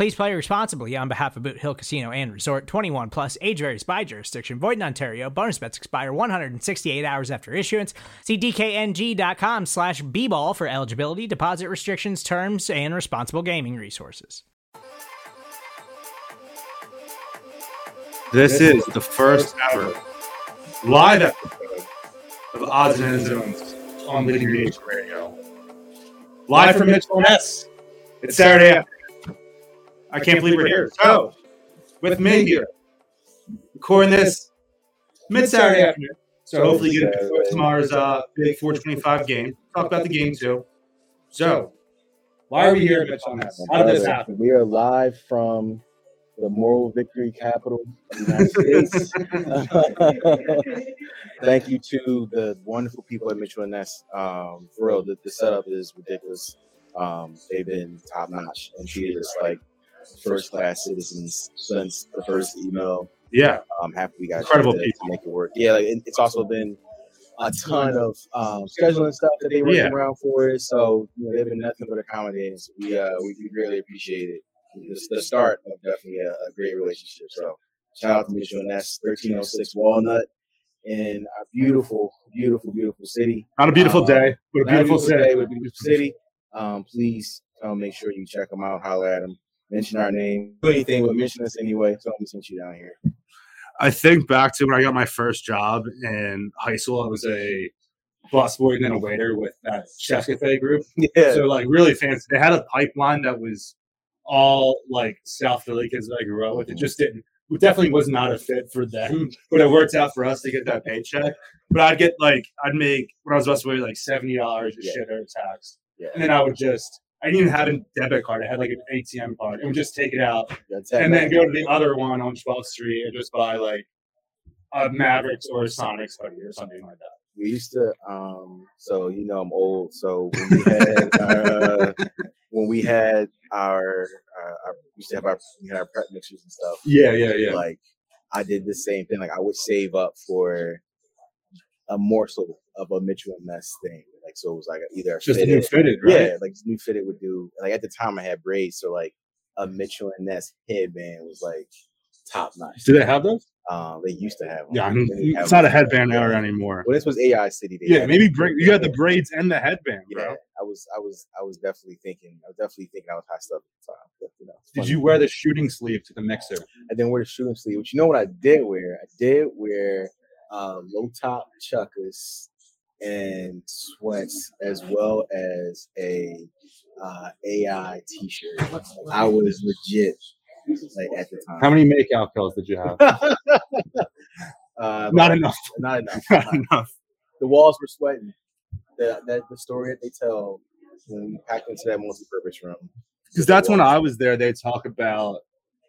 Please play responsibly on behalf of Boot Hill Casino and Resort 21 plus age varies by jurisdiction. Void in Ontario. Bonus bets expire 168 hours after issuance. See DKNG.com slash B ball for eligibility, deposit restrictions, terms, and responsible gaming resources. This is the first ever live episode of Odds and Ends on Bleeding Green Nation Radio. Live from Mitchell S. It's Saturday afternoon. I can't believe we're here. So, with me here, recording this mid Saturday afternoon. So, hopefully, get into tomorrow's uh, big 425 game. Talk about the game too. So, why are we here at Mitchell S? How did this happen? We are live from the moral victory capital of the United States. Thank you to the wonderful people at Mitchell and Ness. Um, for real, the, the setup is ridiculous. Um, they've been top notch and treated us like first class citizens since the first email. Yeah, I'm happy we got Incredible to, to make it work. Yeah, like, it- it's also been a ton of um, scheduling stuff that they working Yeah. around for us. So you know, they've been nothing but accommodating. So we uh, we, we really appreciate it. It's the start of definitely a, a great relationship. So shout out to Mitchell and that's 1306 Walnut in a beautiful, beautiful, beautiful city. on a beautiful Um, day, with a beautiful day city. with a beautiful city. Um, please come make sure you check them out, holler at them, mention our name, do anything, but mention us anyway. So we sent you down here. I think back to when I got my first job in high school. I was a busboy and then a waiter with that chef cafe group. Yeah. So like really fancy. They had a pipeline that was all like South Philly kids that I grew up with. It just didn't. It definitely was not a fit for them, but it worked out for us to get that paycheck. But I'd get like I'd make when I was busboy like seventy dollars a Yeah. shit or tax, yeah. and then I would just. I didn't even have a debit card. I had like an ATM card and would just take it out That's and then go to the other one on 12th Street and just buy like a Mavericks or a Sonics hoodie or something like that. we used to um so you know i'm old so when we had uh when we had our, uh, our we used to have our we had our prep mixers and stuff Yeah, yeah, yeah. like i did the same thing like i would save up for a morsel of a mitchell and ness thing like so it was like either a just fitted- new fitted, right? yeah like new fitted would do like at the time i had braids so like a mitchell and ness headband was like top notch Do they have those? um they used to have them. Yeah, I mean, it's not a headband era anymore. well this was ai city Yeah, maybe bring you had the braids and the headband, yeah, bro. I was, I was, I was definitely thinking, I was definitely thinking I was high stuff at the time. But, you know, Did you wear the shooting sleeve to the mixer? I didn't wear the shooting sleeve. But you know what I did wear? I did wear uh, low top chuckers and sweats, as well as a uh, AI T-shirt. I was legit, like at the time. How many makeout kills did you have? Uh, Not enough. Not enough. Not enough. the walls were sweating. The, that the story that they tell when we packed into that multi-purpose room. Because that's when I was there. They talk about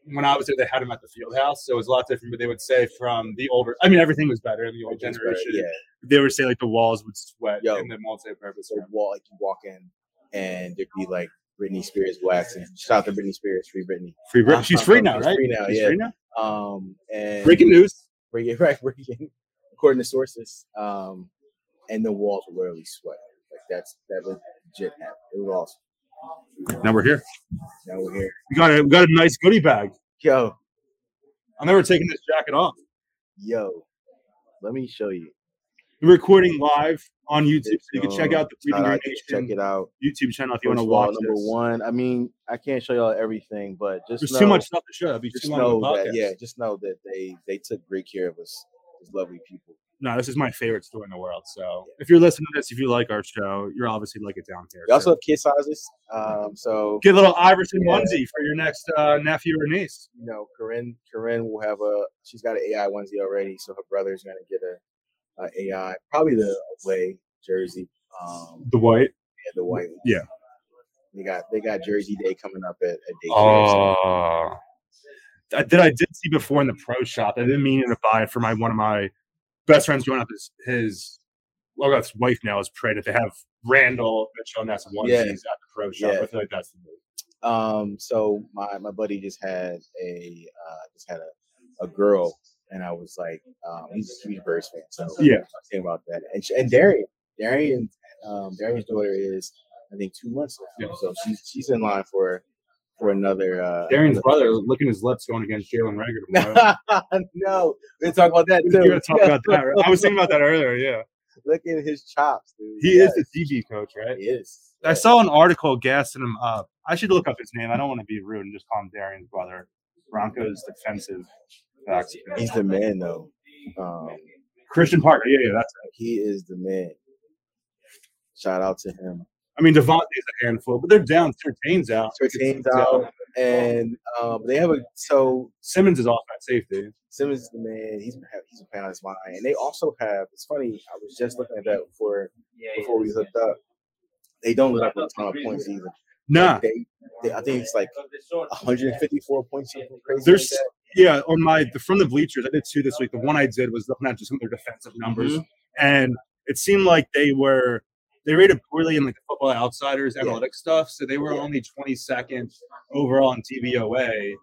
when I was there. They had them at the field house, so it was a lot different. But they would say from the older. I mean, everything was better in the old Everything's better, generation. Yeah. They would say like the walls would sweat Yo. in the multi-purpose So walk like you walk in and there'd be like Britney Spears waxing. Shout out to Britney Spears, free Britney. Free Britney. She's free now, She's right? free now, She's yeah. free now. Um and Breaking news. breaking right, breaking according to sources. Um and the walls were literally sweat. Like that's that was legit happened. It was awesome. Now we're here. Now we're here. We got a we got a nice goodie bag. Yo, I'm never taking this jacket off. yo, let me show you. We're recording live on YouTube, so you can check out the shout Green out- check it out. YouTube channel if you want to watch number this. one. I mean, I can't show y'all everything, but just There's know, too much stuff to show. It'd be too long that yeah, just know that they they took great care of us, these lovely people. No, this is my favorite store in the world. So if you're listening to this, if you like our show, you're obviously like it down here. We also So have kid sizes. Um, so get a little Iverson Yeah. onesie for your next uh, nephew or niece. you know, Corinne, Corinne will have a. She's got an AI onesie already, so her brother's gonna get a, a AI, probably the away jersey. Um, The white. yeah, the white. one. Yeah. They got they got Jersey Day coming up at, at daycare. so- Oh. I did I did see before in the pro shop. I didn't mean to buy it for my one of my best friends growing up. His his well, his wife now is pregnant. They have Randall Mitchell and that's onesies Yeah. at the pro shop. Yeah. I feel like that's the move. Um, so my my buddy just had a uh, just had a, a girl, and I was like, um, he's a huge Birds fan, so Yeah. I was thinking about that. And and Darian, Darian, um, Darian's daughter is I think two months now, Yeah. so she's she's in line for for another. Uh, Darian's brother licking his lips going against Jalen Reagor no, gonna talk about that too. gonna talk about that. right? I was thinking about that earlier. Yeah, Look at his chops, dude. he Yeah, is the TV coach, right? He is. I saw an article gassing him up. I should look up his name. I don't want to be rude and just call him Darian's brother. Broncos defensive backs. He's the man, though. Um, Christian Parker. Yeah, yeah, that's it. he is the man. Shout out to him. I mean, DeVonta's a handful, but they're down. Surtain's out. Surtain's out, and um, they have a so Simmons is off at safety. Simmons is the man. He's he's a fan of his mind, and they also have. It's funny. I was just looking at that before before we hooked up. They don't let up a ton of points either. Nah, They, they I think it's like 154 points. Crazy. There's- like that. yeah. On my the, from the bleachers, I did two this week. The one I did was looking at just some of their defensive numbers, Mhm. and it seemed like they were they rated poorly in like the Football Outsiders Yeah. analytics stuff. So they were Yeah. only 22nd overall in DVOA,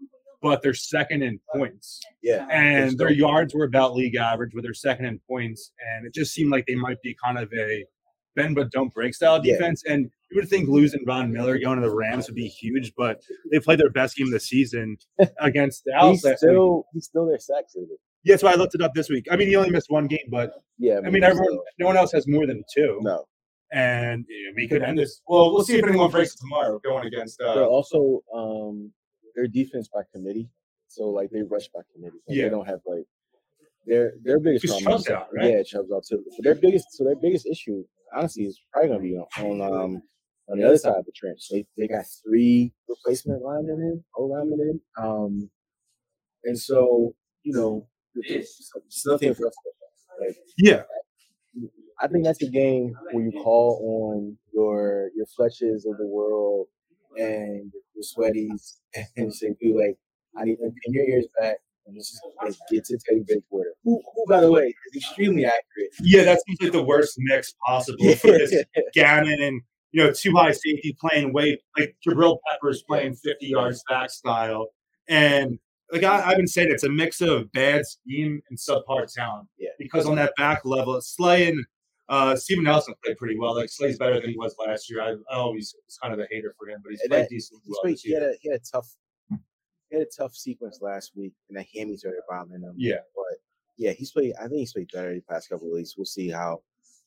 but they're second in points. Yeah, and their yards were about league average, but they're second in points. And it just seemed like they might be kind of a bend but don't break style Yeah. defense. And you would think losing Von Miller going to the Rams would be huge, but they played their best game of the season against Dallas. He's week. still he's still their sacks leader. Yeah, that's why I looked it up this week. I mean, he only missed one game, but Yeah, I mean, everyone, no one else has more than two. no. And yeah, we could end this. Well, we'll see if anyone breaks it tomorrow going against. They're Uh, also um their defense by committee. So like they rush by committee. Like, Yeah. They don't have like their their biggest problem. Chubb's out, right? Yeah, Chubb's out too. But their biggest so their biggest issue, honestly, is probably gonna be on, on um on the other side of the trench. They they got three replacement linemen in, O linemen in. Um and so, you know, it's, it's nothing for us. Like yeah, I think that's a game where you call on your your Fletches of the world and your sweaties and say, "Dude, like, I need to pin your ears back and just get to Teddy Bridgewater, who, who, by the way, is extremely accurate." yeah, that seems like the worst mix possible for this Gannon and you know two high safety playing way like Jabril Peppers playing fifty yards back style, and like I, I've been saying, it's a mix of bad scheme and subpar talent. Yeah. Because on that back level, Slay and uh, Steven Nelson played pretty well. Like Slay's better than he was last year. I, I always was kind of a hater for him, but he's played decently well. this he had a he had a tough he had a tough sequence last week, and that hammy started bothering him. Yeah. but yeah, he's played. I think he's played better the past couple of weeks. We'll see how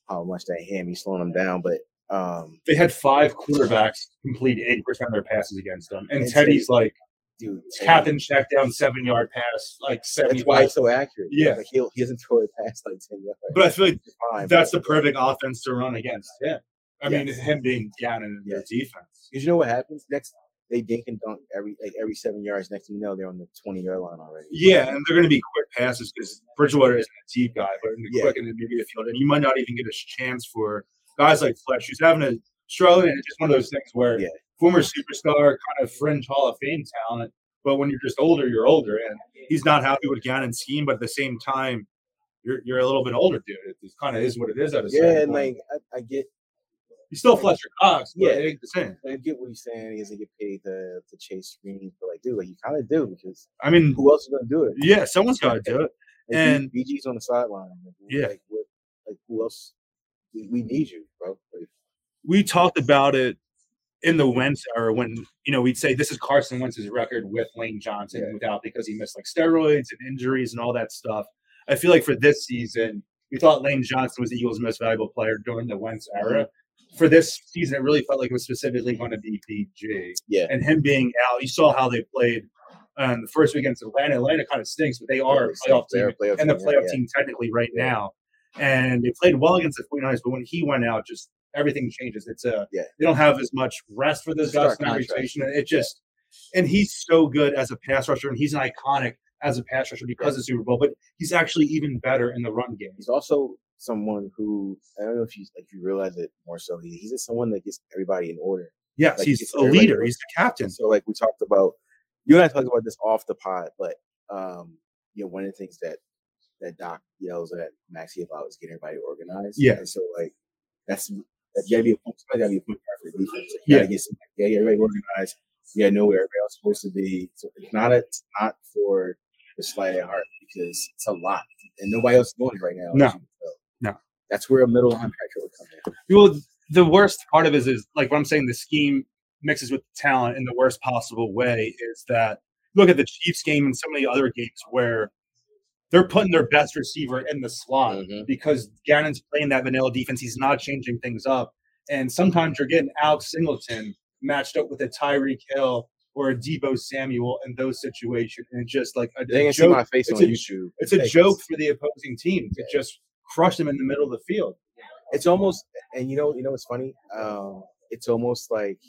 how much that hammy slowing him down, but. Um, They had five quarterbacks complete eighty percent of their passes against them, and And Teddy's like dude, captain check down seven yard pass, like seventy That's why so accurate. Yeah. like he'll, he doesn't throw it past like ten yards. But I feel like fine, that's the perfect offense to run against him. I mean, Yes. him being down in their Yes. defense. Because you know what happens next? They dink and dunk every like every seven yards. Next thing you know, they're on the twenty yard line already. Yeah, and they're going to be quick passes because Bridgewater isn't a deep guy, but in the Yeah. quick the field, and you might not even get a chance for guys like Fletch, who's having a struggling. And it's just one of those things where Yeah. Former superstar, kind of fringe Hall of Fame talent, but when you're just older, you're older, and he's not happy with Gannon's scheme, but at the same time, you're you're a little bit older, dude. It, it kind of is what it is at a Yeah, and like I, I get, he's still Fletcher Cox, but Yeah. it ain't the same. I get what he's saying. He doesn't get paid to to chase screens, but like, dude, like you kind of do because I mean, who else is gonna do it? yeah, someone's got to do it. And- BG's on the sideline. Like, Yeah. like what? Like who else? We, we need you, bro. Like, we talked about it in the Wentz era when you know we'd say this is Carson Wentz's record with Lane Johnson Yeah. without because he missed like steroids and injuries and all that stuff. I feel like for this season, we thought Lane Johnson was the Eagles' most valuable player during the Wentz era. For this season, it really felt like it was specifically going to be BG yeah, and him being out. You saw how they played um, the first week against Atlanta. Atlanta kind of stinks, but they are stink. playoff team playoff and the team, yeah, playoff yeah. team technically right Yeah. now. and they played well against the 49ers. But when he went out, just everything changes. It's a Yeah. they don't have as much rest for this Stark Gus and contrast. rotation. It just and he's so good as a pass rusher, and he's an iconic as a pass rusher because of Super Bowl. But he's actually even better in the run game. He's also someone who I don't know if you like you realize it more so. He, he's just someone that gets everybody in order. Yes, Like, he's a leader. He's the captain. So like we talked about, you and I talked about this off the pod, but um, you know, one of the things that that Doc yells at Maxey about is getting everybody organized. Yeah. And so like that's that you gotta be a somebody gotta be a point guard for the defense. You gotta Yeah. get somebody, yeah, everybody organized. You gotta know where everybody else is supposed to be. So it's not a, it's not for the slight at heart because it's a lot. And nobody else is doing it right now. No. as you can tell. No. That's where a middle linebacker would come in. Well, the worst part of it is, is like what I'm saying, the scheme mixes with the talent in the worst possible way. Is that look at the Chiefs game and some of the other games where they're putting their best receiver in the slot Mhm. because Gannon's playing that vanilla defense. He's not changing things up, and sometimes you're getting Alex Singleton matched up with a Tyreek Hill or a Deebo Samuel in those situations, and just like a, They a can see joke. my face it's on a- YouTube. It's a Hey, joke for the opposing team to Yeah. just crush them in the middle of the field. it's almost and you know you know it's funny um it's almost like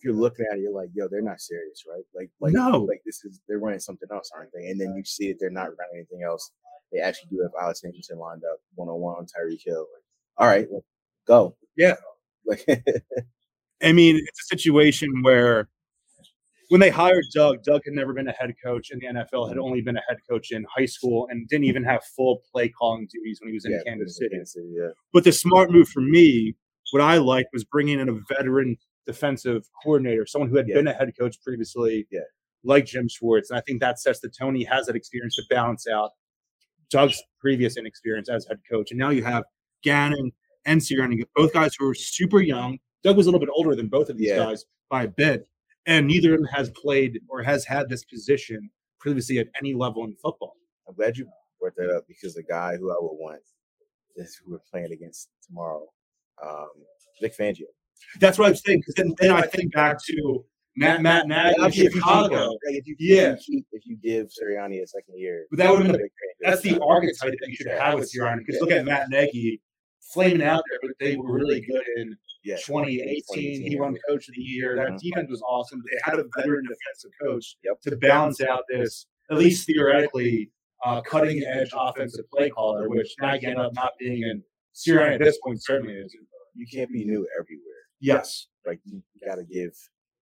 if you're looking at it you're like yo they're not serious right like like No. like this is they're running something else aren't they and then you see that they're not running anything else they actually do have Alex Anderson lined up one-on-one on Tyreek Hill all right well, go Yeah. like I mean, it's a situation where when they hired Doug, Doug had never been a head coach in the NFL, had mm-hmm. only been a head coach in high school, and didn't even have full play calling duties when he was in yeah, Kansas City. Kansas City yeah But the smart move for me, what I liked was bringing in a veteran defensive coordinator, someone who had Yeah. been a head coach previously, Yeah. like Jim Schwartz. And I think that sets the tone. He has that experience to balance out Doug's previous inexperience as head coach. And now you have Gannon and Sirianni, both guys who are super young. Doug was a little bit older than both of these Yeah. guys by a bit. And neither of them has played or has had this position previously at any level in football. I'm glad you brought that up because the guy who I would want is who we're playing against tomorrow um Vic Fangio That's what I'm saying. Because then, then I think back to Matt, Matt Nagy in Obviously, if you Chicago. like, if you, Yeah. if you, if you give Sirianni a second year, But that would've been the- That's the archetype that you should have with Sirianni. Because look at Matt Nagy flaming out there, but they were really good in yeah. 2018. He won Coach of the Year. That defense was awesome. They had a veteran defensive coach Yep. to balance out this, at least theoretically, uh, cutting edge offensive play caller, which Nagy ended up not being. And Sirianni at this point certainly is. You can't be new everywhere. Yes. Like you, you got to give,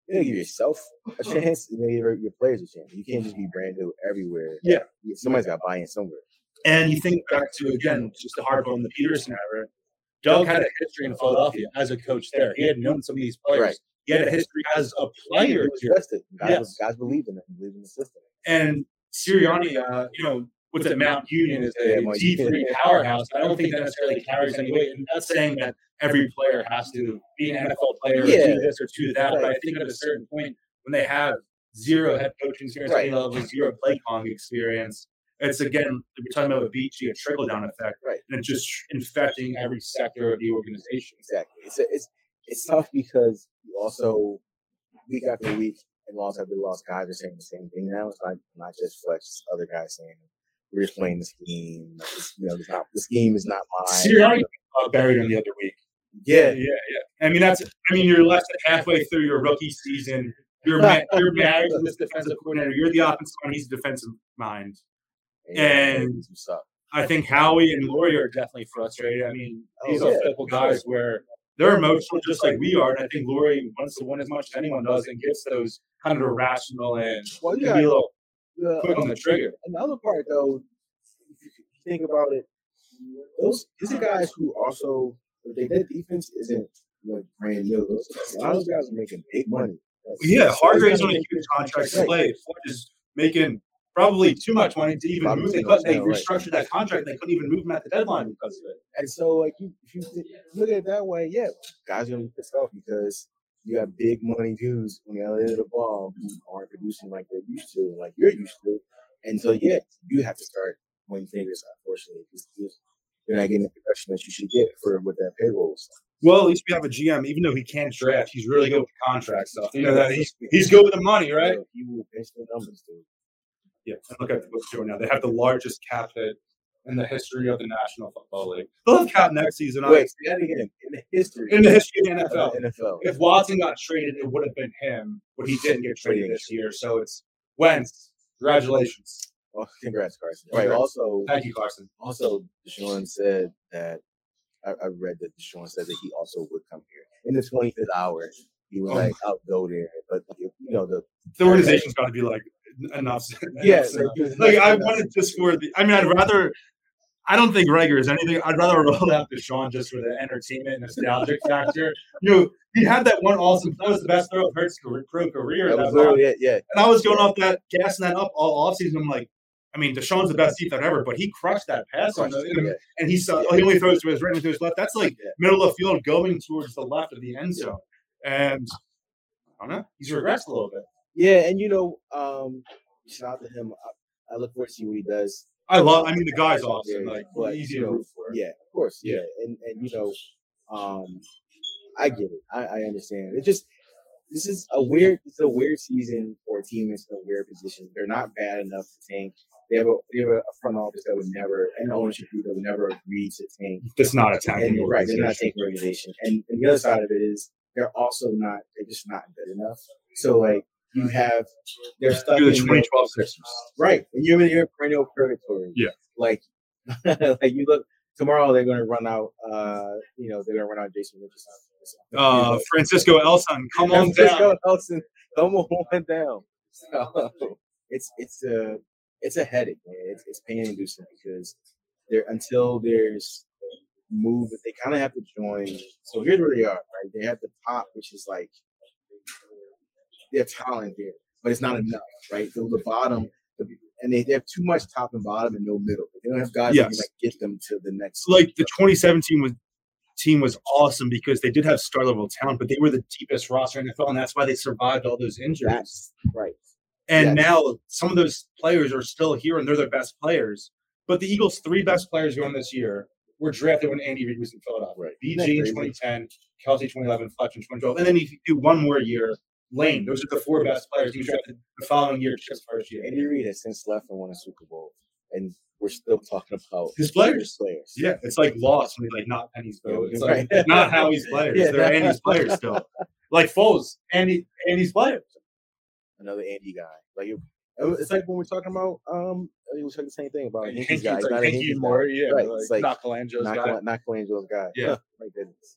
you gotta give yourself a chance, and then give your players a chance. You can't just be brand new everywhere. Yeah. You- somebody's got to buy in somewhere. And you think back to again, just the harp on the Pederson era. Doug had a history in Philadelphia as a coach there. He had known some of these players. Right. He had a history as a He player was here. invested. Guys, Yes. guys believe in it. Believe in the system. And Sirianni, uh, you know, what's at Mount Union is a Yeah, Mount D3 powerhouse. I don't think that necessarily carries any weight. And not saying that every player has to be an NFL player or do this or do that. But I think at a certain point, when they have zero head coaching experience at any level, zero play calling experience, it's again, we're talking about a BG, a trickle down effect. Right. And it's just infecting every sector of the organization. Exactly. It's it's it's tough because you also week after week and loss after loss, guys are saying the same thing now. It's not not just it's other guys saying we're just playing the scheme. Like, it's, you know, it's not the scheme is not mine. Sirianni uh, buried him the other week. Yeah, yeah, yeah. I mean, that's. I mean, you're less than halfway through your rookie season. You're ma- you're married to this defensive coordinator. You're the offensive mind. He's the defensive mind. And- I think Howie and Lurie are definitely frustrated. I mean, these Oh, are yeah, fickle for guys where they're emotional just like we are. And I think Lurie wants to win as much as anyone does and gets those kind of irrational and Well, can be a little the, on um, the trigger. another part though. If you think about it, those these are guys who also they their defense isn't like brand new. Those, a lot of those guys are making big money. Yeah, Hargrave's on a Right. huge contract. Slade Fletch is making probably too much money to even Probably move. They, cut- they right. restructured that contract. They couldn't even move him at the deadline because of it. And so, like, you, if you look at it that way, yeah, guys are gonna be pissed off because you have big money dudes on the other end of the ball who aren't producing like they're used to, like you're used to. And so, yeah, you have to start pointing fingers, unfortunately, because you're not getting the production that you should get for what that payroll is. Well, at least we have a GM, even though he can't draft, he's really good with contract stuff. You know that he's he's good with the money, right? He will the numbers, dude. Yeah. Look at what they're doing now. They have the largest cap hit in the history of the National Football League. They'll have cap next season. Wait, honestly. say that again. In the history. In the history of the of NFL. the NFL. If Watson got traded, it would have been him, but he didn't get traded this year. So it's Wentz. Congratulations. Oh, congrats, Carson. Right. Also, Thank you, Carson. also, DeSean said that I, I read that DeSean said that he also would come here in the 25th hour. He would Oh. like out go there, but you know the The organization's got to be like enough. yeah, like I wanted just for the. I mean, I'd rather. I don't think Reagor is anything. I'd rather roll out DeSean just for the entertainment and nostalgic factor. You know, he had that one awesome. That was the best throw of Hurts' career, pro career. That that was it. Yeah, And I was going off that, gassing that up all offseason. I'm like, I mean, DeSean's the best defense ever, but he crushed that pass on the, and he saw, he only throws to his right and to his left. That's like middle of the field going towards the left of the end zone. And I don't know, he's regressed a little bit. Yeah, and you know, um, shout out to him. I, I look forward to see what he does. I love, I mean, the guy's awesome. Like, but, easy you to root for. Yeah, of course. Yeah, Yeah. and and you know, um, I get it. I, I understand. It just this is a weird. It's a weird season for a team that's in a weird position. They're not bad enough to tank. They have a they have a front office that would never and ownership group that would never agree to tank. It's not a tanking And, right, they're not organization. tanking organization. And, and the other side of it is they're also not. They're just not good enough. So like you have they're stuck You're the in 2012 Sixers. Right. And you're in your perennial purgatory. Yeah. Like, like you look tomorrow, they're going to run out. Uh, you know, they're going to run out Jason Richardson. Uh, Francisco Elson, come on Francisco down. Nelson, come on down. So it's it's a it's a headache, man. It's, it's pain inducing because there until there's move, they kind of have to join. So here's where they are, right? They have the top, which is like they're talent there, but it's not mm-hmm. enough, right? So the bottom, and they, they have too much top and bottom and no middle. They don't have guys that can like get them to the next. Like the 2017 was team was awesome because they did have star level talent, but they were the deepest roster in the NFL, and that's why they survived all those injuries. That's right. And Yes. now some of those players are still here and they're their best players. But the Eagles' three best players going this year were drafted when Andy Reid was in Philadelphia. Right. BG in 2010, Kelce 2011, Fletcher in 2012. And then if you do one more year, Lane. Those are the four best players he drafted the following year, just first year. Andy Reid has since left and won a Super Bowl, and we're still talking about His players. players. Yeah, it's like lost when they like not Penny's vote. It's like Right. not Howie's players. Yeah. They're Andy's players still. Like Foles, Andy Andy's players. another Andy guy. Like it, it's like when we're talking about um, we were talking the same thing about Hinkie's guy. He's like not Hinkie's guy. Yeah, right. like it's like not Colangelo's guy. Not Colangelo's guy. Yeah. my goodness.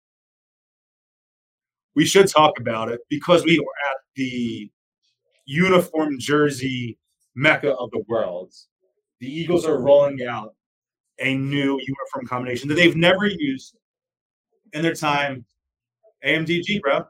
We should talk about it because we are at the uniform jersey mecca of the world. The Eagles are rolling out a new uniform combination that they've never used in their time. AMDG, bro.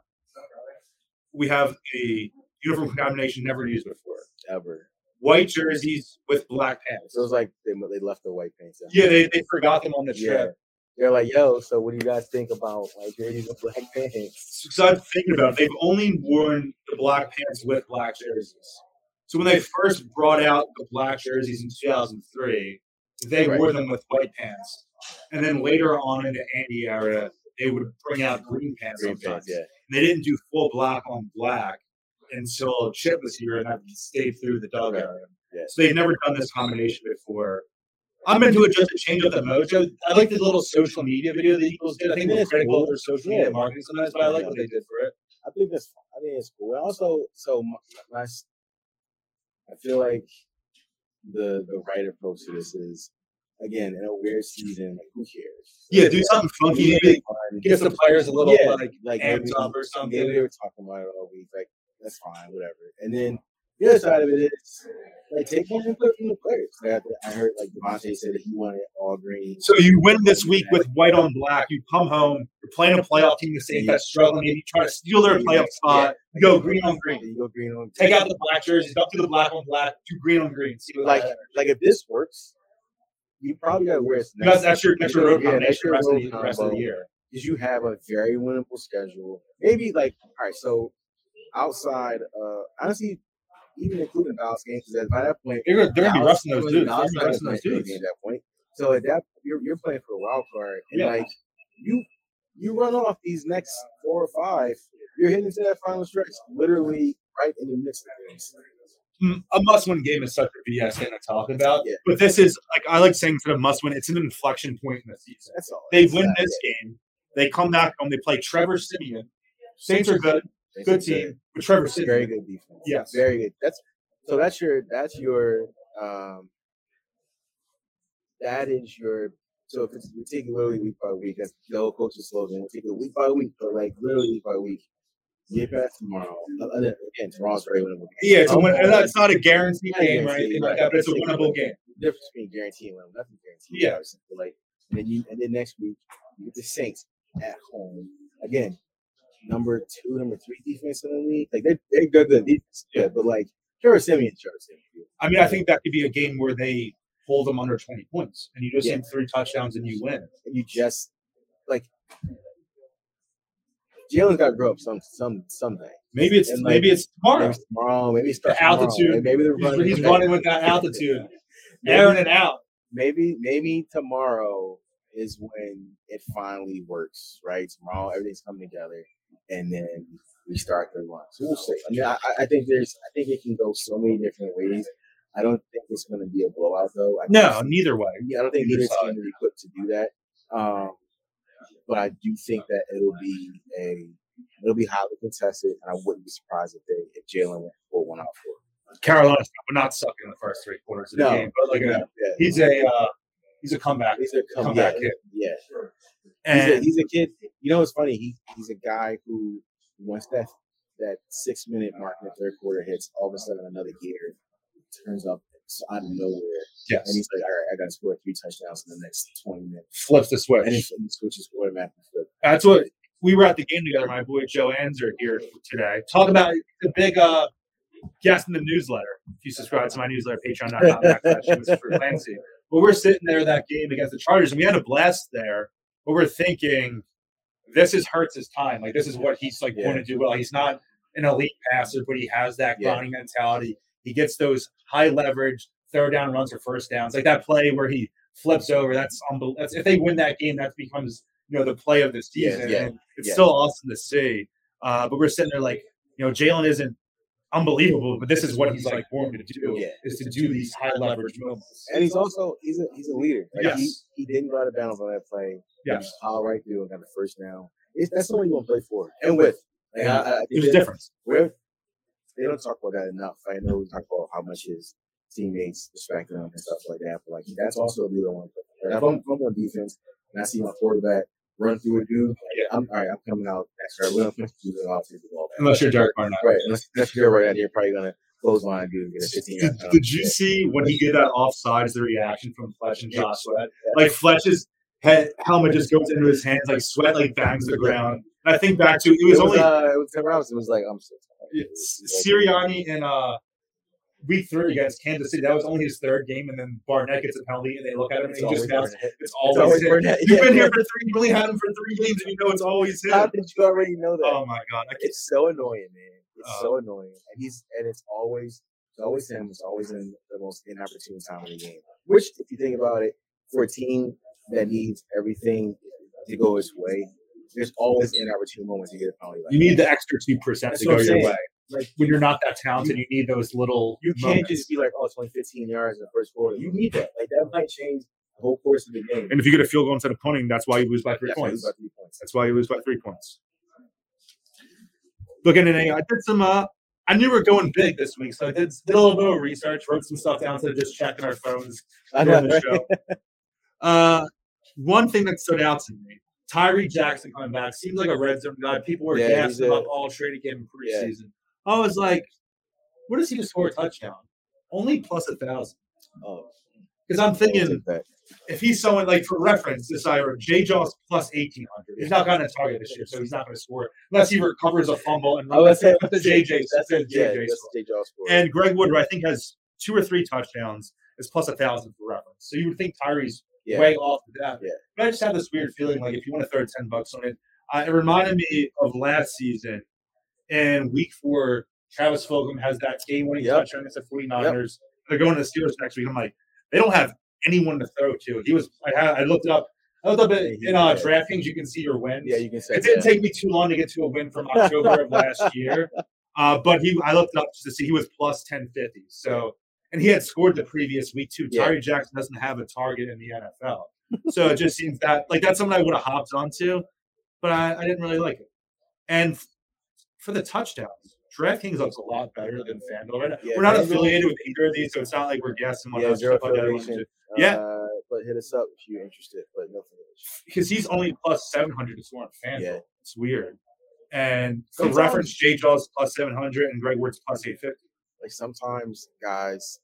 We have a uniform combination never used before. Ever. White jerseys with black pants. It was like they, they left the white pants out. Yeah, they, they forgot them on the trip. They're like, yo, so what do you guys think about like jerseys with black pants? So I'm thinking about it. They've only worn the black pants with black jerseys. So when they first brought out the black jerseys in 2003, they Right. wore them with white pants. And then later on in the Andy era, they would bring out green pants Green sometimes. pants, yeah. And they didn't do full black on black until Chip was here and I stayed through the Doug Right. era. Yeah. So they've never done this combination before. I'm into it just to change up the mojo. I like the little social media video the Eagles did. I think they're it's critical cool. of their social Yeah. media marketing sometimes, but I like Yeah. what they did for it. I think that's fine. I think it's cool. And also, so my, I feel like the the right approach to this is again in a weird season, like who cares? Yeah, do something funky. Maybe give the players a little Yeah, like like amped up or something. Maybe they were talking about it all week. Like that's fine, whatever. And then the other side of it is like take more input from the players. Like, I, I heard like DeVonta said that he wanted all green. So you win this week with white on black. You come home, you're playing a playoff team, the same that's struggling, maybe try to steal their playoff spot, Yeah. go green on green. You go green on Take out the black jerseys, don't do the black on black, do green on green. See what like like if this works, you probably got to wear it. that's, that's your that's your road Yeah, combination your rest, of road the, the rest of the year. Is you have a very winnable schedule. Maybe like all right, so outside, uh, honestly, even including Dallas games, because by that point, They're, gonna- they're gonna be Dallas- rusting those dudes. They're Dallas gonna be rusting not those dudes. At that point, so at that you're you're playing for a wild card, and Yeah. like you you run off these next four or five, you're hitting to that final stretch, literally right in the midst of things. Mm, a must-win game is such a BS thing to talk about. Yeah. But this is like I like saying for of must-win, it's an inflection point in the season. That's all. They win this game, they come back home, they play Trevor Siemian. Saints are good, good team, but Trevor It's a very good defense. Yes. very good. That's so. That's your. That's your. Um, that is your. So if it's, we take it literally week by week, that's the whole coach's slogan. We take it week by week, but like literally week by week. Get past tomorrow. Uh, uh, Again, tomorrow's very winnable. game. Yeah, it's a win, and that's not a guaranteed Not game guarantee, like right. that, but it's a It's like- winnable game. The difference between guarantee and winnable, nothing guaranteed. Yeah. like, and then you, and then next week you get the Saints at home again. Number two, number three defense in the league. Like they they're good, defense. Yeah, but like Trevor Siemian, Trevor Siemian. I mean, I think that could be a game where they hold them under 20 points and you just Yeah. three touchdowns and you win. and you just like Jalen's got to grow up some some someday. Maybe it's And, like, maybe it's tomorrow. Maybe it's tomorrow. Maybe it's The tomorrow, altitude. Maybe they're He's, running. he's running with that altitude, airing it out. Maybe maybe tomorrow is when it finally works. Right tomorrow, everything's coming together, and then we start the run. So we'll see. I mean, I, I- think there's. I think it can go so many different ways. I don't think it's going to be a blowout though. I No, neither way. Yeah, I don't think Either either side. team is equipped to do that. Um, but I do think that it'll be a it'll be highly contested, and I wouldn't be surprised if they if Jalen went for one out for. Carolina's not sucking in the first three quarters of the No, game, but like yeah, a, yeah. he's a uh, he's a comeback. He's a come, comeback yeah, kid. yeah. He's a, he's a kid. You know it's funny? He he's a guy who once that that six minute mark in the third quarter hits, all of a sudden another gear turns up out of nowhere, yes, and he's like, "All right, I got to score three touchdowns in the next twenty minutes." flips the switch. And he, he switches automatically. flip. That's what we were at the game together. My boy Joe Anzer here today. Talk about the big uh, guest in the newsletter. If you subscribe to my newsletter, patreon.com backslash Mr. Clancy. But we're sitting there that game against the Chargers, and we had a blast there. But we're thinking, this is Hurts' time. Like this is what he's like Yeah. going to do well. He's not an elite passer, but he has that Yeah. grinding mentality. He gets those high leverage third down runs or first downs, like that play where he flips over. That's unbelievable. That's, if they win that game, that becomes you know the play of the season. yeah, and it's yeah. still awesome to see. Uh, but we're sitting there like, you know, Jalen isn't unbelievable, but this is what he's like born to do Yeah. is to do these high leverage moments. And he's also he's a he's a leader. Like Yes. he, he didn't go out of bounds on that play. He Yes. just plowed right through and got the first down. It's, that's someone you want to play for and with. Like, I, I, I think There's a that- difference. Where they don't talk about that enough. I know we talk about how much his teammates respect him and stuff like that, but like that's also a dude I want to play. for. If I'm, if I'm on defense and I see my quarterback run through a dude, Yeah. I'm all right. I'm coming out extra. We don't do the offensive ball. Unless you're Derek Barnett. right. Unless, unless you're right out there, probably gonna close line dude and get a 15 Did, yard touchdown. did you see when he did that offsides, the reaction from Fletch and Josh Sweat? Like Fletch's head helmet just goes into his hands, like Sweat like bangs the ground. And I think back to it was, only uh, it was Tim Robinson. It was like I'm so tired. Sirianni in uh week three against Kansas City. That was only his third game, and then Barnett gets a penalty, and they look at him and It's he always just announced, Barnett. it's It's always, always him. You've Yeah. been here for three. You only had him for three games, and you know it's always him. How did you already know that? Oh my god! It's so annoying, man. It's Uh, so annoying, and he's and it's always it's always him. It's always in the most inopportune time of the game. Which, if you think about it, for a team that needs everything to go its way, there's always inopportune moments to get a penalty. Like you need the extra two percent to go your way. Like, When you're not that talented, you need those little. you can't moments. just be like, oh, it's only 15 yards in the first quarter. You need that. Like that might change the whole course of the game. And if you get a field goal instead of punting, that's why you lose by three That's points. about three points. That's why you lose by three points. Looking at it, I did some. Uh, I knew we were going big this week, so I did, did a little bit of research, wrote some stuff down instead of just checking our phones I during know, the show. Uh, one thing that stood out to me: Tyree Jackson coming back seems like a red zone guy. People were Yeah, gassing up all trade again in Yeah. I was like, "What does he just score a touchdown? Only plus a thousand. Oh, Because I'm thinking if he's someone like for reference, this Ira J Jaws plus eighteen hundred. He's not gotten a target this year, so he's not going to score unless he recovers a fumble and saying that's JJ. That's the a yeah, JJ score. J. Jaws score. And Greg Wood, I think, has two or three touchdowns. Is plus a thousand for reference. So you would think Tyree's yeah, way off of that. Yeah. But I just have this weird feeling like if you want to throw 10 bucks on it, uh, it reminded me of last season in week four. Travis Fulgham has that game winning Yep. touchdown against the 49ers. They're going to the Steelers next week. I'm like, they don't have anyone to throw to. He was, I, had, I looked up, I looked up in uh, DraftKings. You can see your wins. yeah, you can say It didn't that. take me too long to get to a win from October of last year. Uh, but he, I looked up just to see he was plus 1050. So, and he had scored the previous week too. Yeah. Tyree Jackson doesn't have a target in the NFL. So it just seems that like that's something I would have hopped onto, but I, I didn't really like it. And for the touchdowns, DraftKings looks a lot better than FanDuel right now. Yeah, we're not affiliated with either of these, so it's not like we're guessing what Yeah, else zero stuff like that. Yeah. Uh, but hit us up if you're interested. But no affiliation. because he's only plus 700 to score on FanDuel. Yeah. It's weird. And for Sometimes- reference, Jay Jaws plus 700 and Greg Woods plus 850. Like sometimes, guys,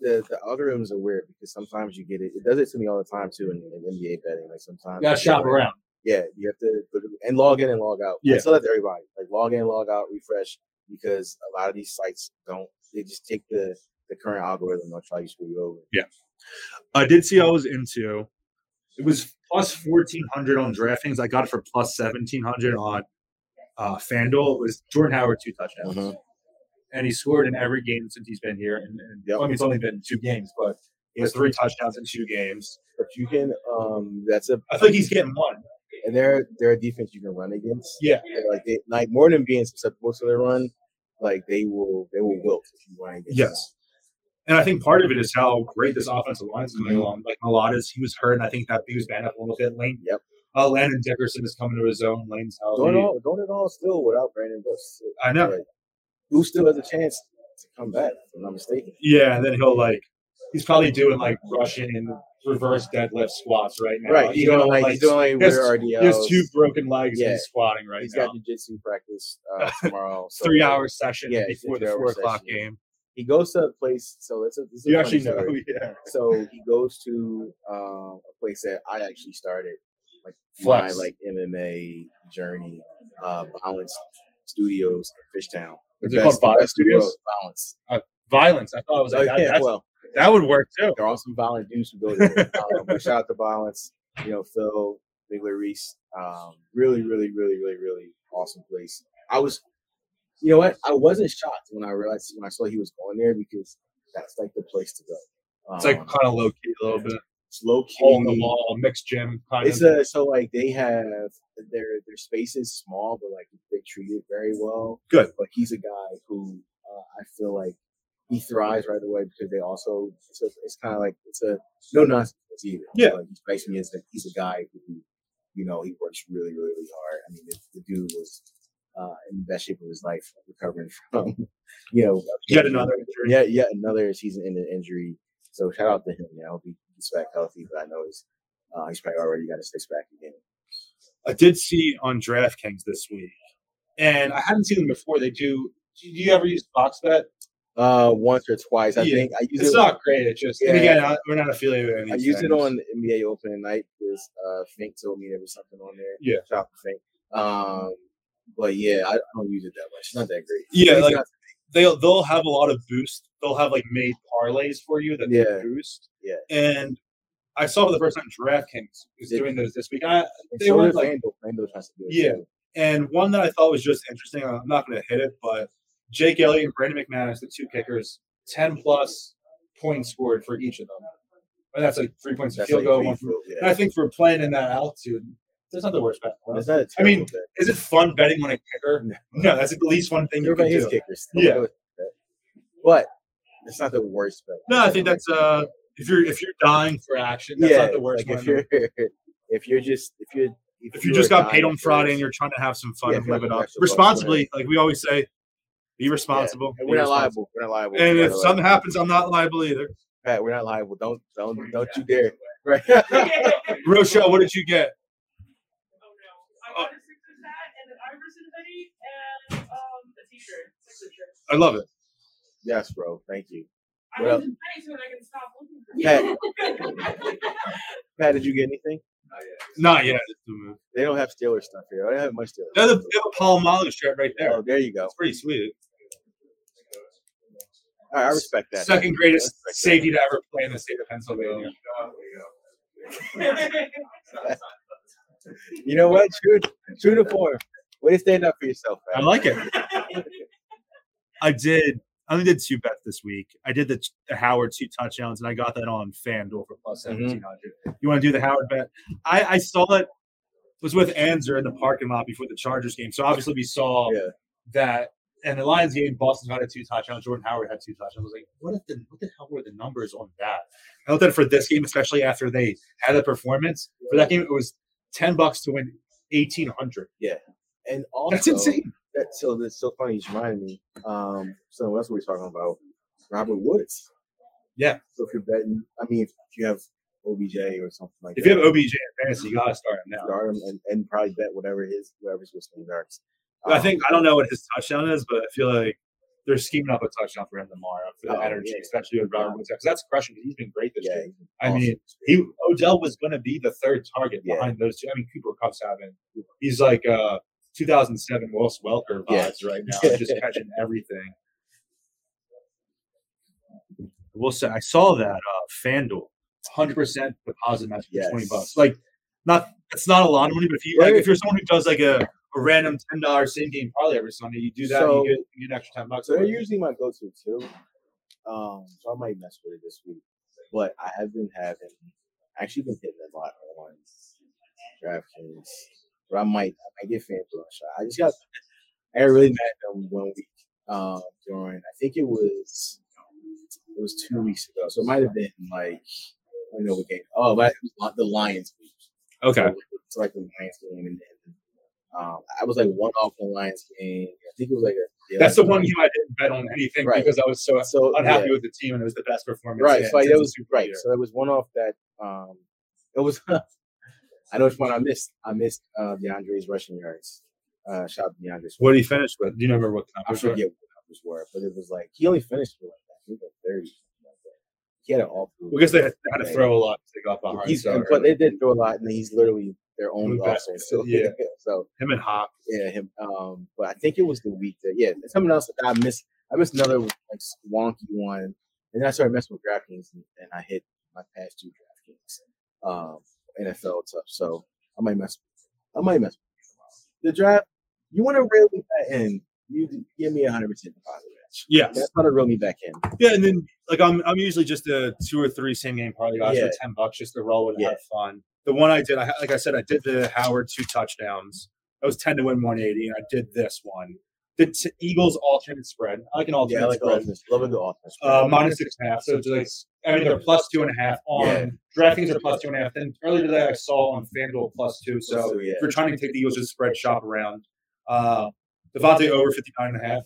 the the algorithms are weird because sometimes you get it. It does it to me all the time too in, in NBA betting. Like sometimes You gotta shop around. Yeah, you have to and log in and log out. Yeah. I tell that to everybody. Like log in, log out, refresh because a lot of these sites don't. They just take the the current algorithm. and They'll try to screw you over. Yeah, I did see I was into. It was plus 1400 on DraftKings. I got it for plus 1700 on uh, FanDuel. It was Jordan Howard, two touchdowns. Mhm. And he scored in every game since he's been here. And, and Yep. I mean, it's only been two games, but he has three touchdowns in two games. But you can. Um, that's a I think he's getting one. And they're they're a defense you can run against. Yeah. They're like they like more than being susceptible to their run. Like they will they will wilt if you run against. them. Yes. And I think part of it is how great this offensive line is coming along. Like Mailata, he was hurt, and I think that he was banned up a little bit. Lane, Yep. uh, Landon Dickerson is coming to his own. Lane's healthy. all doing it all still without Brandon Brooks. I know. Like, who still has a chance to come back? If I'm not mistaken. Yeah, and then he'll like he's probably doing like rushing and reverse deadlift squats right now. Right. He's doing though, like he's doing like he rear He has two broken legs and Yeah. he's squatting right He's now. He's got jujitsu practice uh, tomorrow. so, Three like, hour session yeah, before the four o'clock session. game. He goes to a place. So it's a. A You actually know, story. yeah. So he goes to um, a place that I actually started, like Flex. my like MMA journey, uh, Balance Studios Fishtown. Is it called Balance in the world, Studios? Balance. Violence. I thought it was Oh, like that, yeah, that's- well, that would work too. there are some violent dudes who go there. um, shout out to Violence, you know, Phil, Migliarese. Um, really, really, really, really, really awesome place. I was, you know what? I wasn't shocked when I realized when I saw he was going there because that's like the place to go. It's like Um, kind of low key a little bit. it's low key. Hole in the wall, mixed gym kind It's of. a so like they have their their space is small, but like they treat it very well. Good. But he's a guy who uh, I feel like he thrives right away because they also it's, it's kind of like it's a no nonsense either. Yeah. Like, he strikes me as that he's a guy who you know he works really really really hard. I mean the, the dude was uh, in the best shape of his life recovering from you know Yet another injury. yeah yet another season ending injury. So shout out to him. Yeah, I hope he gets back healthy, but I know he's uh, he's probably already got his six back again. I did see on DraftKings this week, and I hadn't seen them before. They do. Do you ever use Fox Bet? Uh, once or twice, I Yeah, think. I used It's it. not great. It's just and Yeah. again, I- we're not affiliated with any. I used it on NBA Open at night because uh, Fink told me there was something on there. Yeah. to Fink. Um, but yeah, I don't use it that much. It's not that great. Yeah, It's like- They'll they'll have a lot of boost. They'll have like made parlays for you that Yeah. they boost. Yeah. And I saw for the first time DraftKings is doing this this week. I, they so were like. FanDuel tries to do it. Yeah. too. And one that I thought was just interesting, I'm not going to hit it, but Jake Elliott and Brandon McManus, the two kickers, 10 plus points scored for each of them. And that's like three points That's field like goal, one field, And. I think for playing in that altitude, that's not the worst bet. It's not a I mean, bet. Is it fun betting on a kicker? No. No, that's the least fun thing you can Everybody do. kickers. Yeah. but it's not the worst bet. No, I think that's uh, if you're if you're dying for action, that's yeah. not the worst. Like one. if you're if you're just if you're if you just got paid on Friday and and you're trying to have some fun Yeah, and live it up responsibly, like we always say, be responsible. and be we're not responsible. liable. We're not liable. And by if the way. something happens, I'm not liable either. Pat, we're not liable. Don't don't don't you dare. Right. Rochelle, what did you get? Oh no. I got a Sixers hat and an Iverson hoodie and um a t-shirt. I love it. yes, bro. Thank you. I Well- haven't so I can stop looking Pat. Pat, did you get anything? Not yet. It's the move. They don't have Steelers stuff here. I don't have much Steelers. They have a, they have a Polamalu shirt right there. Oh, there you go. That's pretty sweet. All right, I respect that. Second greatest I that. safety to ever play in the state of Pennsylvania. You know what? True, true to form. Way to stand up for yourself, I like it. I did. I only did two bets this week. I did the, the Howard two touchdowns, and I got that on FanDuel for plus Mhm. seventeen hundred. You want to do the Howard bet? I, I saw it was with Anzer in the parking lot before the Chargers game, so obviously we saw Yeah. that. And the Lions game, Boston had two touchdowns. Jordan Howard had two touchdowns. I was like, what if the what the hell were the numbers on that? I looked at it for this game, especially after they had a performance. For that game, it was ten bucks to win eighteen hundred. Yeah, And also, That's insane. That, so that's so funny. You reminded me. Um, so that's what we're talking about. Robert Woods. Yeah. So if you're betting, I mean, if you have OBJ or something like If that, If you have OBJ in fantasy, you gotta start him now. start him and, and probably bet whatever his whatever his whistling darts. I Um, think I don't know what his touchdown is, but I feel like they're scheming up a touchdown for him tomorrow for the Oh, energy, yeah. especially with Robert Woods because that's crushing. He's been great this yeah, year. I awesome. mean, he Odell was going to be the third target Yeah. behind those two. I mean, Cooper Kupp's having he's like uh 2007 Wes Welker Yeah. vibes right now, just catching everything. We'll say I saw that uh FanDuel 100 percent deposit match for 20 bucks. Like, not it's not a lot of money, but if you like, if you're someone who does like a, a random ten dollars same game parlay every Sunday, you do that, So- you, get, you get an extra ten bucks. So they're usually my go-to too. Um, so I might mess with it this week. But I have been having actually been hitting a lot on DraftKings. But I might I might get FanDuel a shot. I just got I really mad at them one week. Um, during I think it was it was two weeks ago. So it might have been like I don't know what game. Oh, but it was the Lions week. okay. It's like the Lions game, and then um, I was like one off the Lions game. I think it was like a yeah, That's the one game I didn't bet on anything Right. because I was so So unhappy yeah. with the team and it was the best performance. Right. So like, that was right. year. So there was one off that um it was I know which one I missed. I missed uh DeAndre's rushing yards. Uh shout out to DeAndre. What did he finish with? Do you remember what I numbers were? forget what the numbers were, but it was like he only finished with like I think like 30. He had an awful Well, I guess they had, they had to throw a lot to got behind. He's, but they did throw a lot, and he's literally their own offense. So, yeah. so him and Hop. yeah, him. Um, but I think it was the week that yeah, something else that I missed. I missed another like wonky one, and then I started messing with DraftKings, and, and I hit my past two DraftKings, um, NFL stuff. So I might mess. I might mess. With the draft. You want to reel me back in? You give me a hundred percent deposit match. Yes. That's how to reel me back in. Yeah, and then like I'm I'm usually just a two or three same game parlay guys Yeah. for ten bucks just to roll and Yeah. have fun. The one I did, I like I said, I did the Howard two touchdowns. That was ten to win one eighty, and I did this one. The t- Eagles alternate spread. I like an alternate Yeah, I like spread. offense. Love a good offense. Uh, minus six and a half. So it's like I mean they're plus two and a half on Yeah. DraftKings are plus two and a half. Then earlier today I saw on FanDuel plus two. So So, yeah. if you're trying to take the Eagles, just spread shop around. Uh, DeVonta over 59 and a half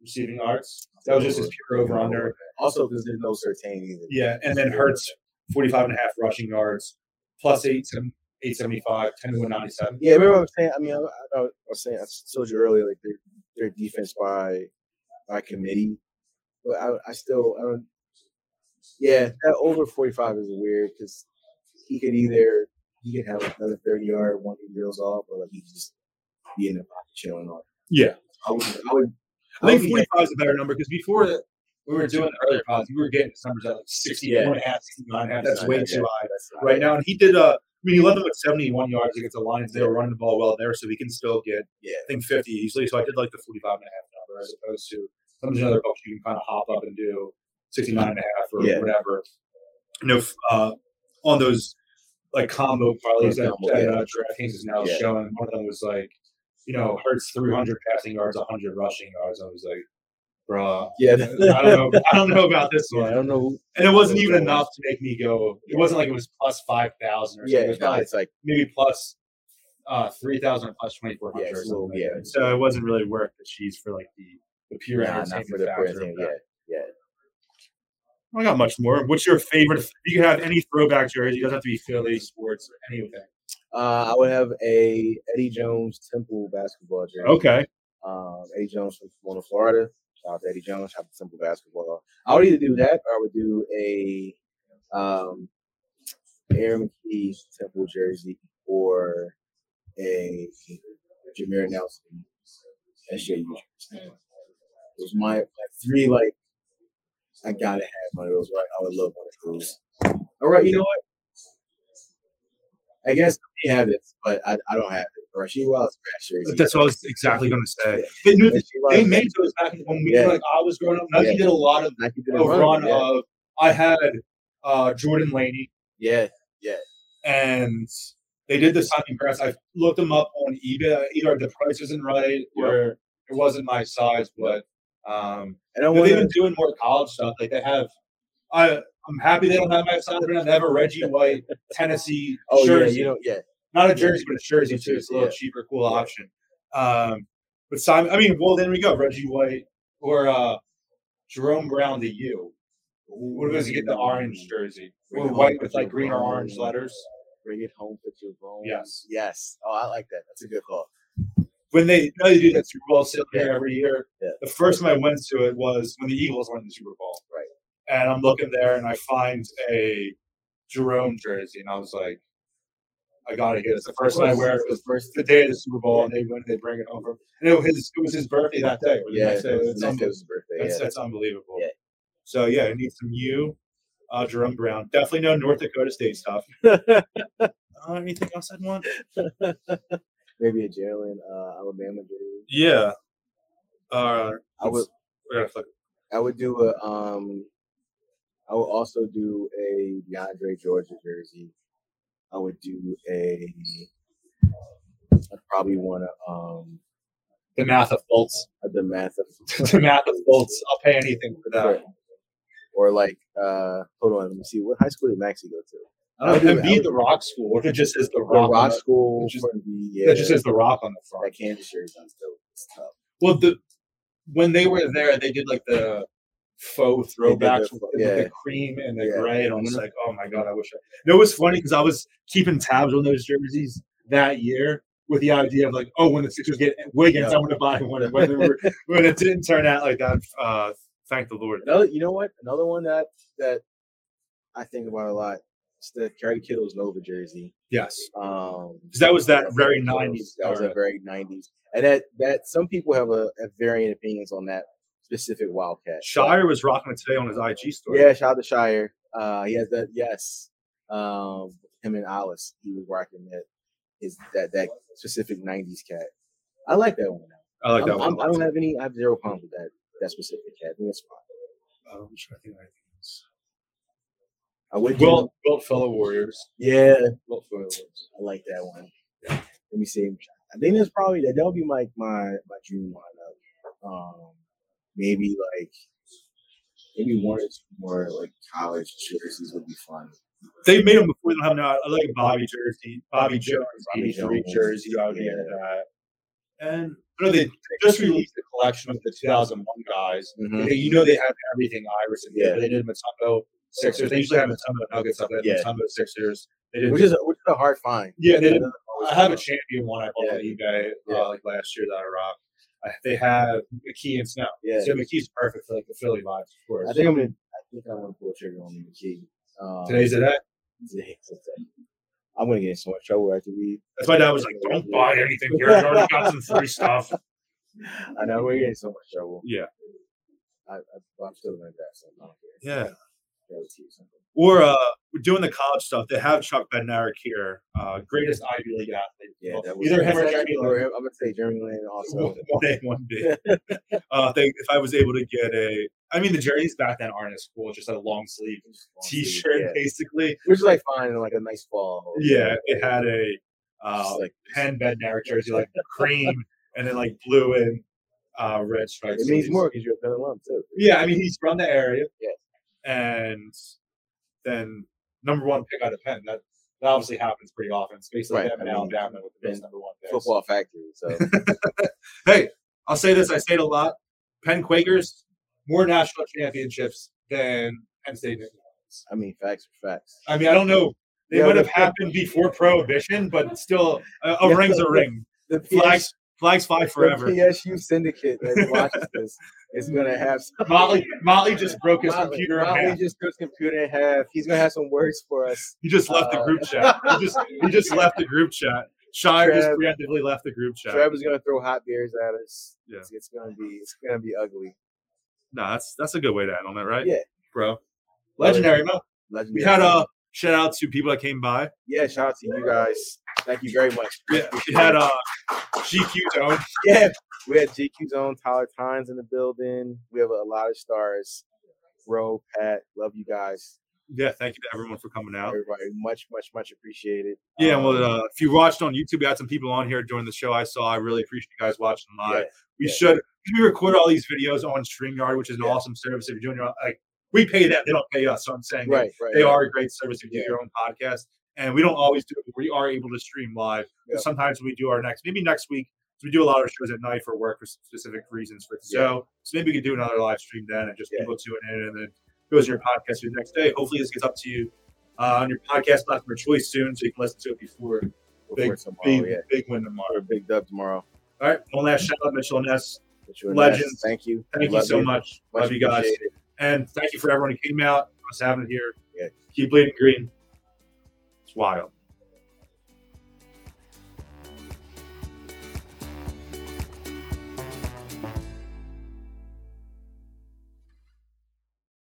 receiving yards. That was just his pure over under. Also, because there's no certainty either. Yeah, and then Hurts 45 and a half rushing yards, plus eight, seven- 875, 10 to 197. Yeah, remember what I was saying? I mean, I, I, I was saying, I told you earlier, like their their defense by by committee, but I, I still, I don't. Yeah, that over forty five is weird because he could either he could have another thirty yard one he reels off, or like he just be in the pocket chilling on. Yeah. I would, I would, I think 45 is a better number because before that, we were doing earlier pods, we were getting these numbers at like 64 and a half, 69 and a half. That's way too high right now. And he did, uh, I mean, he led them with 71 yards against the Lions. They were running the ball well there, so he can still get, Yeah. I think, 50 easily. So I did like the 45 and a half number as opposed to some of the other books you can kind of hop up and do 69 and a half or Yeah. whatever. You know, uh, on those like combo parlays that, Combo, that yeah. uh, DraftKings is now Yeah. showing. One of them was like, you know, Hurts 300 passing yards, 100 rushing yards. I was like, bruh. Yeah, I don't know. I don't know about this Yeah, I one. don't know. And it wasn't even enough to make me go. It wasn't like it was plus five thousand or something. yeah, It no, it's like maybe plus uh, three thousand plus twenty four Yeah, hundred. or it's a little- something like yeah. So it wasn't really worth the cheese for like the the pure nah, entertainment not for the factor Yeah, yeah. I got much more. What's your favorite? You can have any throwback jersey. It doesn't have to be Philly sports or anything. Uh, I would have a Eddie Jones Temple basketball jersey. Okay. Um, Eddie Jones from Florida. To Eddie Jones. Out to Simple Basketball. I would either do that or I would do a um, Aaron McKie Temple jersey or a Jameer Nelson SJU jersey. Those my, my three like I gotta have one of those. Right, I would love one of those. All right, you know what? I guess they have it, but I, I don't have it. Rasheed Wallace Gratz. That's what I was exactly going to say. They, knew, Rasheed they made those back when we Yeah. like I was growing up. Nike Yeah. did a lot of Nike did a a run run, yeah. of. I had uh, Jordan Laney, yeah, yeah. and they did the signing press. I looked them up on eBay. Either the price isn't right or it wasn't my size, but um, and they've been doing more college stuff. Like they have. I I'm happy they don't have my size. They have a Reggie White Tennessee Oh yeah, jersey. you know, yeah. Not a jersey, but a jersey too. It's a little Yeah. cheaper, cool option. Um, but Simon, I mean, well, then we go Reggie White or uh, Jerome Brown to you. What does he get? The orange jersey or white with like green or orange letters. Bring it home, your bone. Yes. yes. Oh, I like that. That's a good call. When they you know they do that Super Bowl sale here every year. Yeah. The first time I went to it was when the Eagles won the Super Bowl. Right. And I'm looking there and I find a Jerome jersey and I was like, I get it. It's the first time I wear it. It was first. the day of the Super Bowl, and they win. They bring it over. And it was his, it was his birthday that day. Yeah, it was It's the next day unbe- was his birthday. that's, Yeah. that's unbelievable. Yeah. So yeah, I need some you, uh, Jerome Brown. Definitely no North Dakota State stuff. uh, anything else I'd want? Maybe a Jalen uh, Alabama jersey. Yeah. Uh, I would we gotta flip. I would do a um I would also do a DeAndre Georgia jersey. I would do a I'd probably want to um DeMatha Fultz. a DeMatha DeMatha Fultz. I'll pay anything for that. or like uh hold on, let me see what high school did Maxey go to? I Uh, would do- and be the Rock School. What if it just says the the Rock? on rock the- school is- yeah, That just says the Rock on the front. that on still it's tough. Well, the when they were there, they did like the faux throwbacks with the, yeah. the cream and the Yeah. gray, and I was Mhm. like, oh my god, I wish. I... You know, it was funny because I was keeping tabs on those jerseys that year with the idea of like, oh, when the Sixers get Wiggins, Yeah. I'm going to buy one. And when, they were, when it didn't turn out like that, uh, thank the Lord. Another you know what? Another one that that I think about a lot. It's the Kerry Kittles Nova jersey. Yes, Um, that was that Kerry very 90s That was a very nineties, and that that some people have a, a varying opinions on that specific Wildcat. Shire was rocking it today on his IG story. Yeah, shout out to Shire. Uh, he has that. Yes, um, him and Alice. He was rocking that. Is that that specific '90s cat? I like that one. I like that I'm- one. I'm- I don't have any. I have zero problems with that that specific cat. I think that's fine. Uh, I'm trying think of. I would. do- Wilt, Wilt fellow Warriors. yeah, Wilt fellow Warriors. I like that one. Let me see. I think that's probably that. That'll be my my my dream lineup. Um, maybe like maybe one or two more like college jerseys would be fun. They made them before they don't have now. I like a Bobby jersey, Bobby Jones, Bobby 83 Jones. jersey. Get Yeah. into. And you know, they, they just released a collection of the 2001 guys. Mhm. They- you know, they have everything Iverson. did, Yeah. They did Mutombo Sixers. They usually have Mutombo Nuggets up there. Yeah. Mutombo Sixers. They did. Which is a, which is a hard find. Yeah, they did. I have a champion one I bought on Yeah. eBay Yeah. uh, like last year that I rocked. They have McKie and Snow. Yeah. So McKie's perfect for like the Philly vibes, of course. I think I'm gonna. I think I'm gonna pull a trigger on the key. Um, Today's the day. I'm gonna get in so much trouble after we. That's why dad was like, "Don't buy anything here. You already got some free stuff." I know we're getting so much trouble. Yeah. I, I, I'm still gonna grab some. I don't care. Yeah. Grab a tea or uh, we're doing the college stuff. They have Chuck Bednarik here, uh, greatest Ivy League athlete. Yeah, that was either him or Jeremy Lin. I'm gonna say Jeremy Lin also. One A, one B. uh, they, if I was able to get a, I mean, the jerseys back then aren't as cool. Just had a long sleeve T-shirt, Yeah. basically. Which is like fine in like a nice fall. Yeah, it had a uh, like Penn Bednarik jersey, like cream, and then like blue and uh, red stripes. it means more because you're a Penn alum too. Yeah, I mean, he's from the area. Yes. And then number one pick out of Penn. That that obviously happens pretty often. It's basically Right, them and I mean, Alabama with the best number one picks. Football factory. So Hey, I'll say this. I say it a lot. Penn Quakers more national championships than Penn State. I mean, facts are facts. I mean, I don't know. They Yeah, might have happened before Prohibition, but still, a, a Yeah, ring's a the- ring. The Flags, Flags fly The forever. PSU syndicate that watches this is gonna have some. Motley, Motley just broke his Motley- computer in Motley half. just took his computer in half. He's gonna have some words for us. He just left the Uh, group chat. He just he just left the group chat. Shire just Trev- preemptively left the group chat. Trevor's gonna throw hot beers at us. Yeah. It's, it's gonna be it's gonna be ugly. No, that's that's a good way to end on it, right? Yeah. bro. Legendary, man. Legendary. We had a shout out to people that came by. yeah. Shout out to you guys. Thank you very much. Yeah, we had uh GQ Zone. yeah. We had GQ Zone, Tyler Tynes in the building. We have a, lot of stars. Bro, Pat, love you guys. Yeah, thank you to everyone for coming out. Everybody, much, much, much appreciated. Yeah, Um, well, uh, if you watched on YouTube, we had some people on here during the show. I saw. I really appreciate you guys watching live. yeah, we yeah. should. We record all these videos on StreamYard, which is an Yeah. awesome service. If you're doing your like, we pay them; they don't pay us. So I'm saying, right, right. they right. are a great service if you do your own podcast. And we don't always do it. but We are able to stream live. Yeah. Sometimes we do our next, maybe next week. So we do a lot of shows at night for work for specific reasons for the Yeah. show. So maybe we could do another live stream then and just Yeah. people tune in and then it goes in your podcast the next day. Hopefully this gets up to you uh, on your podcast platform of choice soon so you can listen to it before Before big, tomorrow, big, yeah. big win tomorrow. Big dub tomorrow. All right. One last shout out, Mitchell Ness. You're Legends. nice. Thank you. Thank you Love so much. Much Love you guys. And thank you for everyone who came out. Us having it here. Yeah. Keep bleeding green. Wild.